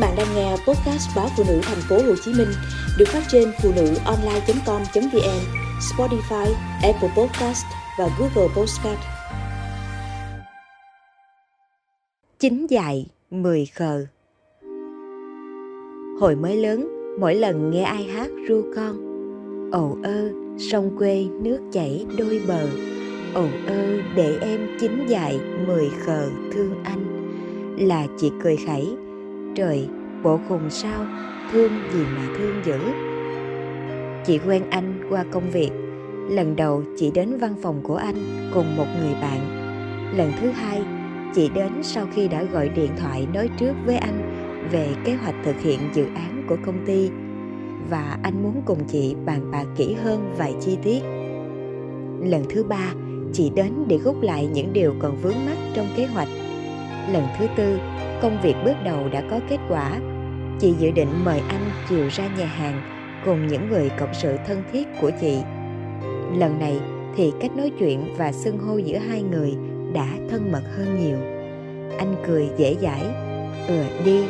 bạn đang nghe podcast báo phụ nữ thành phố Hồ Chí Minh được phát trên phụ nữ online.com.vn, Spotify, Apple Podcast và Google Podcast. Chín dạy, mười khờ Hồi mới lớn, mỗi lần nghe ai hát ru con Ồ ơ, sông quê nước chảy đôi bờ Ồ ơ, để em chín dạy, mười khờ thương anh Là chị cười khẩy Trời, bộ khùng sao, thương gì mà thương dữ Chị quen anh qua công việc Lần đầu chị đến văn phòng của anh cùng một người bạn Lần thứ hai chị đến sau khi đã gọi điện thoại nói trước với anh về kế hoạch thực hiện dự án của công ty và anh muốn cùng chị bàn bạc kỹ hơn vài chi tiết. Lần thứ ba, chị đến để rút lại những điều còn vướng mắt trong kế hoạch. Lần thứ tư, công việc bước đầu đã có kết quả. Chị dự định mời anh chiều ra nhà hàng cùng những người cộng sự thân thiết của chị. Lần này thì cách nói chuyện và xưng hô giữa hai người đã thân mật hơn nhiều anh cười dễ dãi ừ đi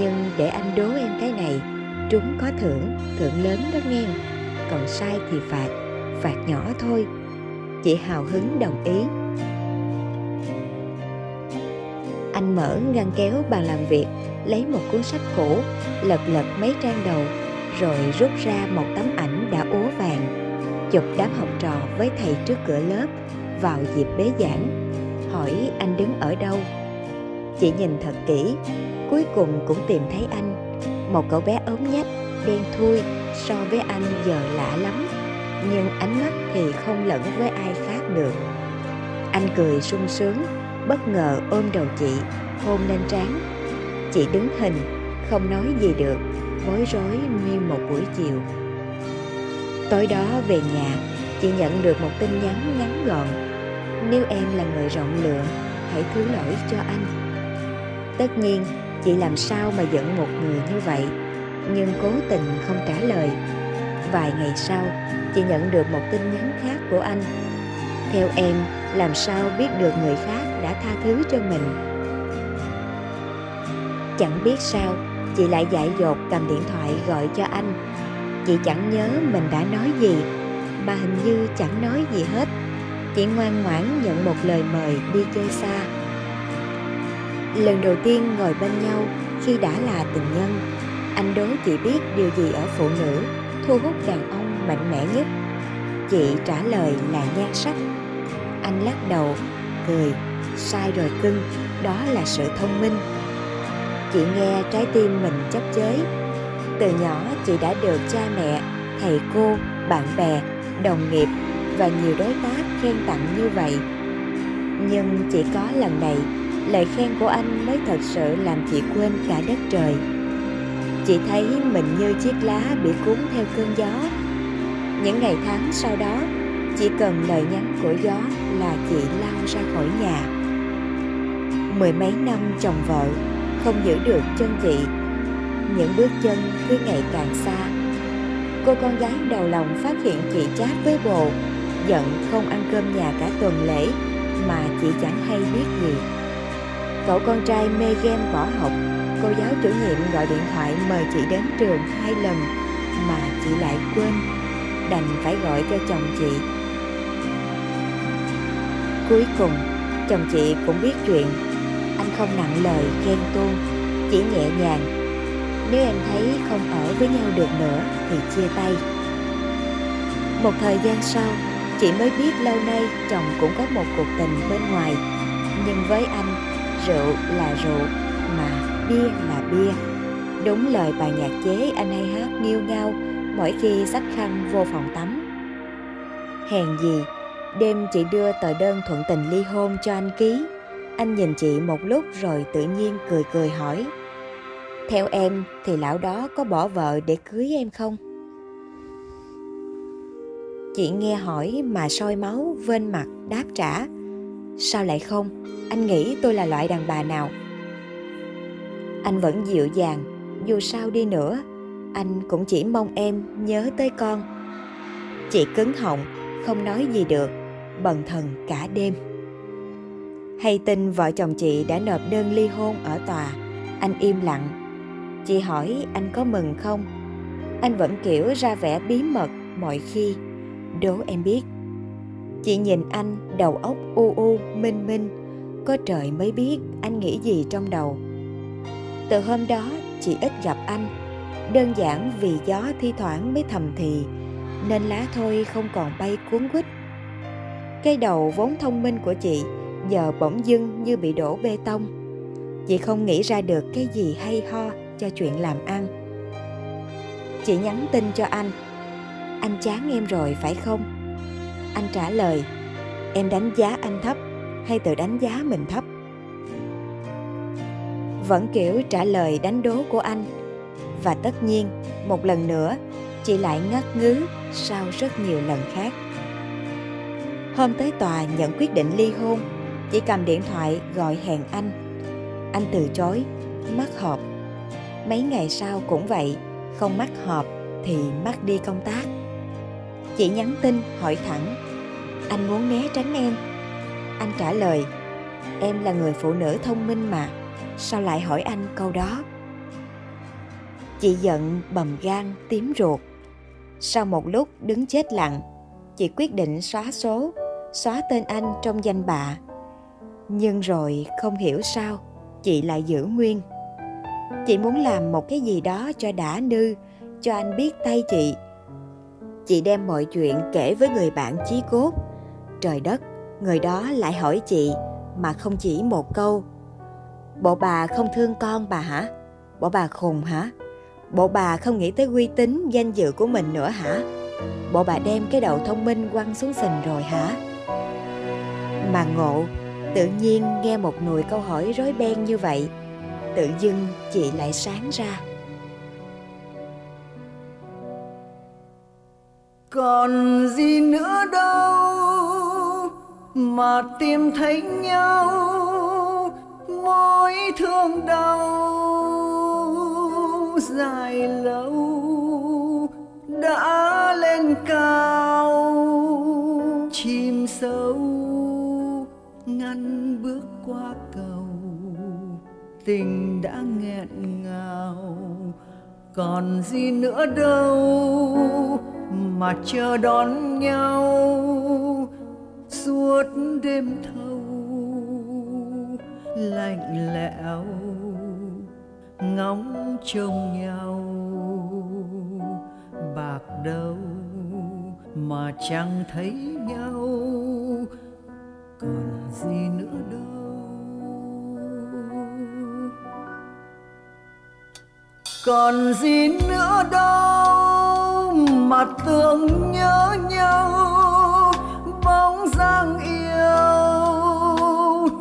nhưng để anh đố em cái này trúng có thưởng thưởng lớn đó nghe còn sai thì phạt phạt nhỏ thôi chị hào hứng đồng ý mở ngăn kéo bàn làm việc, lấy một cuốn sách cũ, lật lật mấy trang đầu, rồi rút ra một tấm ảnh đã ố vàng. Chụp đám học trò với thầy trước cửa lớp, vào dịp bế giảng. Hỏi anh đứng ở đâu? Chị nhìn thật kỹ, cuối cùng cũng tìm thấy anh. Một cậu bé ốm nhách, đen thui, so với anh giờ lạ lắm. Nhưng ánh mắt thì không lẫn với ai khác được. Anh cười sung sướng, bất ngờ ôm đầu chị hôn lên trán. Chị đứng hình, không nói gì được, bối rối như một buổi chiều. Tối đó về nhà, chị nhận được một tin nhắn ngắn gọn. Nếu em là người rộng lượng, hãy thứ lỗi cho anh. Tất nhiên, chị làm sao mà giận một người như vậy, nhưng cố tình không trả lời. Vài ngày sau, chị nhận được một tin nhắn khác của anh. Theo em, làm sao biết được người khác đã tha thứ cho mình? Chẳng biết sao, chị lại dại dột cầm điện thoại gọi cho anh. Chị chẳng nhớ mình đã nói gì, mà hình như chẳng nói gì hết. Chị ngoan ngoãn nhận một lời mời đi chơi xa. Lần đầu tiên ngồi bên nhau khi đã là tình nhân, anh đố chị biết điều gì ở phụ nữ, thu hút đàn ông mạnh mẽ nhất. Chị trả lời là nhan sắc. Anh lắc đầu, cười, sai rồi cưng, đó là sự thông minh chị nghe trái tim mình chấp chới. Từ nhỏ chị đã được cha mẹ, thầy cô, bạn bè, đồng nghiệp và nhiều đối tác khen tặng như vậy. Nhưng chỉ có lần này, lời khen của anh mới thật sự làm chị quên cả đất trời. Chị thấy mình như chiếc lá bị cuốn theo cơn gió. Những ngày tháng sau đó, chỉ cần lời nhắn của gió là chị lao ra khỏi nhà. Mười mấy năm chồng vợ không giữ được chân chị những bước chân cứ ngày càng xa. Cô con gái đầu lòng phát hiện chị chát với bồ, giận không ăn cơm nhà cả tuần lễ, mà chị chẳng hay biết gì. Cậu con trai mê game bỏ học, cô giáo chủ nhiệm gọi điện thoại mời chị đến trường hai lần, mà chị lại quên, đành phải gọi cho chồng chị. Cuối cùng, chồng chị cũng biết chuyện không nặng lời ghen tuông, chỉ nhẹ nhàng. Nếu em thấy không ở với nhau được nữa thì chia tay. Một thời gian sau, chị mới biết lâu nay chồng cũng có một cuộc tình bên ngoài. Nhưng với anh, rượu là rượu, mà bia là bia. Đúng lời bài nhạc chế anh hay hát nghiêu ngao mỗi khi sách khăn vô phòng tắm. Hèn gì, đêm chị đưa tờ đơn thuận tình ly hôn cho anh ký anh nhìn chị một lúc rồi tự nhiên cười cười hỏi, theo em thì lão đó có bỏ vợ để cưới em không? Chị nghe hỏi mà soi máu vên mặt đáp trả, sao lại không? Anh nghĩ tôi là loại đàn bà nào? Anh vẫn dịu dàng, dù sao đi nữa, anh cũng chỉ mong em nhớ tới con. Chị cứng họng, không nói gì được, bần thần cả đêm hay tin vợ chồng chị đã nộp đơn ly hôn ở tòa? Anh im lặng. Chị hỏi, anh có mừng không? Anh vẫn kiểu ra vẻ bí mật mọi khi. Đố em biết. Chị nhìn anh, đầu óc u u, minh minh. Có trời mới biết anh nghĩ gì trong đầu. Từ hôm đó, chị ít gặp anh. Đơn giản vì gió thi thoảng mới thầm thì, nên lá thôi không còn bay cuốn quýt. Cây đầu vốn thông minh của chị giờ bỗng dưng như bị đổ bê tông. Chị không nghĩ ra được cái gì hay ho cho chuyện làm ăn. Chị nhắn tin cho anh. Anh chán em rồi, phải không? Anh trả lời. Em đánh giá anh thấp, hay tự đánh giá mình thấp? Vẫn kiểu trả lời đánh đố của anh. Và tất nhiên, một lần nữa, chị lại ngất ngứ sau rất nhiều lần khác. Hôm tới tòa nhận quyết định ly hôn chị cầm điện thoại gọi hẹn anh. Anh từ chối, mắc họp. Mấy ngày sau cũng vậy, không mắc họp thì mắc đi công tác. Chị nhắn tin hỏi thẳng, anh muốn né tránh em. Anh trả lời, em là người phụ nữ thông minh mà, sao lại hỏi anh câu đó? Chị giận bầm gan tím ruột. Sau một lúc đứng chết lặng, chị quyết định xóa số, xóa tên anh trong danh bạ nhưng rồi không hiểu sao, chị lại giữ nguyên. Chị muốn làm một cái gì đó cho đã nư, cho anh biết tay chị. Chị đem mọi chuyện kể với người bạn chí cốt. Trời đất, người đó lại hỏi chị, mà không chỉ một câu. Bộ bà không thương con bà hả? Bộ bà khùng hả? Bộ bà không nghĩ tới uy tín, danh dự của mình nữa hả? Bộ bà đem cái đầu thông minh quăng xuống sình rồi hả? Mà ngộ tự nhiên nghe một nùi câu hỏi rối beng như vậy, tự dưng chị lại sáng ra. Còn gì nữa đâu mà tìm thấy nhau, mối thương đau dài lâu đã lên cao, chìm sâu tình đã nghẹn ngào. Còn gì nữa đâu mà chờ đón nhau suốt đêm thâu lạnh lẽo ngóng trông nhau. Bạc đâu mà chẳng thấy nhau. Còn gì nữa đâu còn gì nữa đâu mà tưởng nhớ nhau, bóng dáng yêu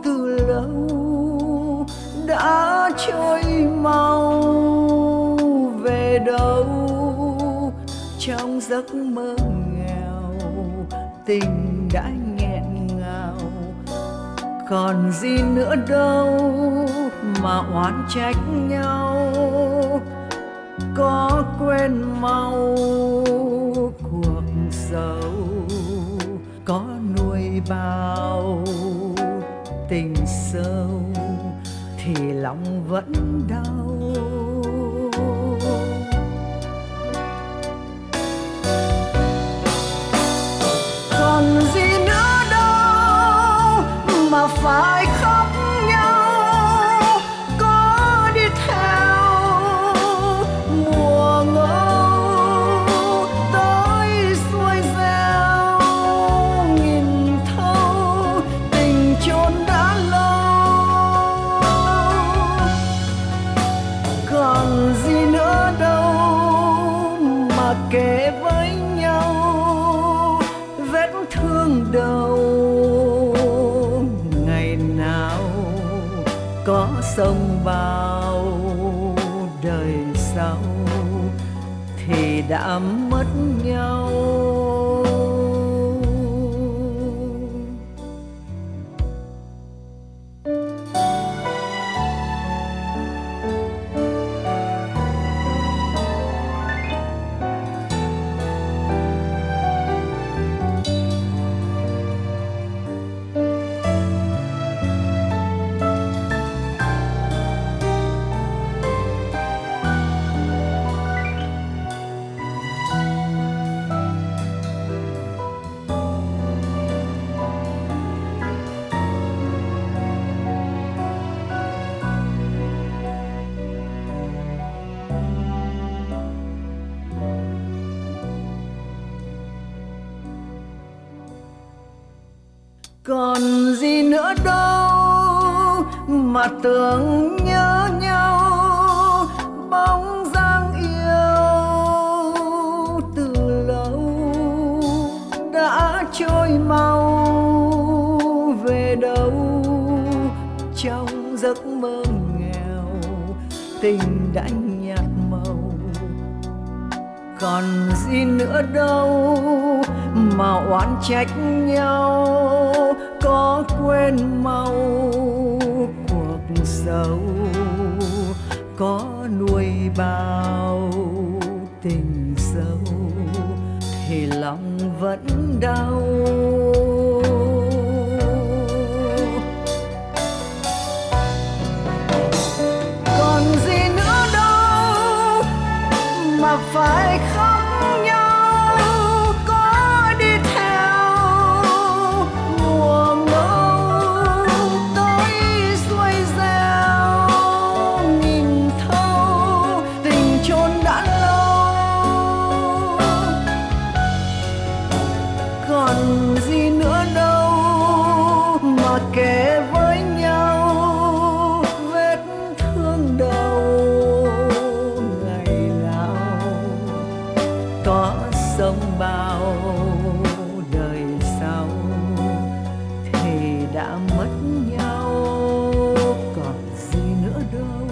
từ lâu đã trôi mau về đâu. Trong giấc mơ nghèo, tình đã nghẹn ngào, còn gì nữa đâu mà oán trách nhau, có quên mau cuộc sầu có nuôi bao tình sâu thì lòng vẫn đau. Còn gì nữa đâu mà phải có sông bao đời sau thì đã mất nhau. Còn gì nữa đâu, mà tưởng nhớ nhau, bóng dáng yêu từ lâu đã trôi mau về đâu. Trong giấc mơ nghèo, tình đã nhạt màu, còn gì nữa đâu, mà oán trách nhau có quên mau cuộc sâu có nuôi bao tình sâu thì lòng vẫn đau. Còn gì nữa đâu mà phải sống bao đời sau, thì đã mất nhau, còn gì nữa đâu.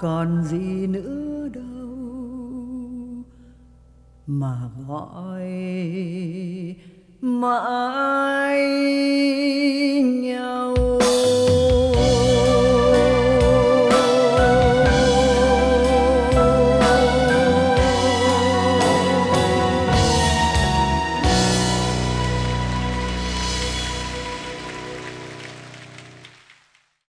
Còn gì nữa đâu mà gọi mãi